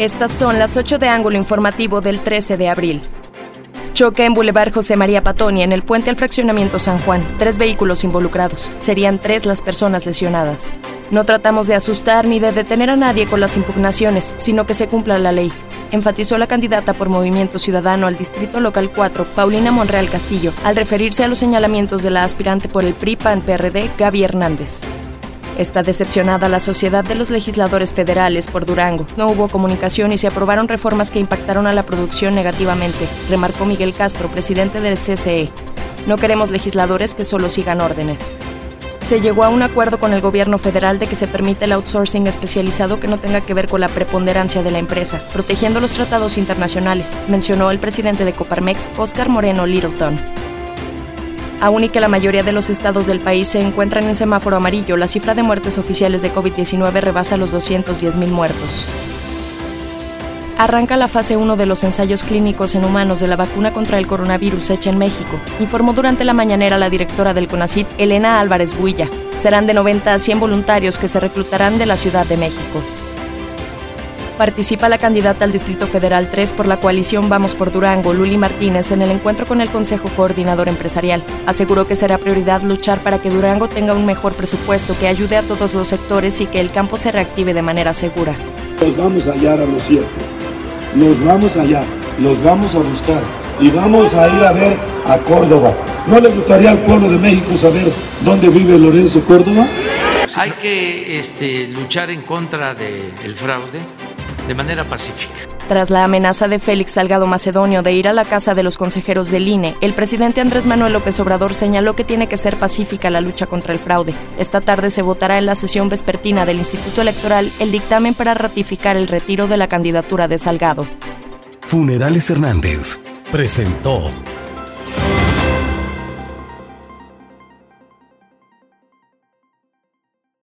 Estas son las 8 de ángulo informativo del 13 de abril. Choque en Boulevard José María Patonia, en el puente al fraccionamiento San Juan. Tres vehículos involucrados. Serían tres las personas lesionadas. No tratamos de asustar ni de detener a nadie con las impugnaciones, sino que se cumpla la ley. Enfatizó la candidata por Movimiento Ciudadano al Distrito Local 4, Paulina Monreal Castillo, al referirse a los señalamientos de la aspirante por el PRI-PAN-PRD, Gaby Hernández. Está decepcionada la sociedad de los legisladores federales por Durango. No hubo comunicación y se aprobaron reformas que impactaron a la producción negativamente, remarcó Miguel Castro, presidente del CCE. No queremos legisladores que solo sigan órdenes. Se llegó a un acuerdo con el gobierno federal de que se permite el outsourcing especializado que no tenga que ver con la preponderancia de la empresa, protegiendo los tratados internacionales, mencionó el presidente de Coparmex, Oscar Moreno Littleton. Aún y que la mayoría de los estados del país se encuentran en semáforo amarillo, la cifra de muertes oficiales de COVID-19 rebasa los 210.000 muertos. Arranca la fase 1 de los ensayos clínicos en humanos de la vacuna contra el coronavirus hecha en México, informó durante la mañanera la directora del CONACIT, Elena Álvarez Builla. Serán de 90 a 100 voluntarios que se reclutarán de la Ciudad de México participa la candidata al Distrito Federal 3 por la coalición Vamos por Durango, Luli Martínez, en el encuentro con el Consejo Coordinador Empresarial. Aseguró que será prioridad luchar para que Durango tenga un mejor presupuesto que ayude a todos los sectores y que el campo se reactive de manera segura. Nos vamos a hallar a los cierto, nos vamos allá, los vamos a buscar y vamos a ir a ver a Córdoba. ¿No le gustaría al pueblo de México saber dónde vive Lorenzo Córdoba? Hay que este, luchar en contra del fraude de manera pacífica. Tras la amenaza de Félix Salgado Macedonio de ir a la casa de los consejeros del INE, el presidente Andrés Manuel López Obrador señaló que tiene que ser pacífica la lucha contra el fraude. Esta tarde se votará en la sesión vespertina del Instituto Electoral el dictamen para ratificar el retiro de la candidatura de Salgado. Funerales Hernández presentó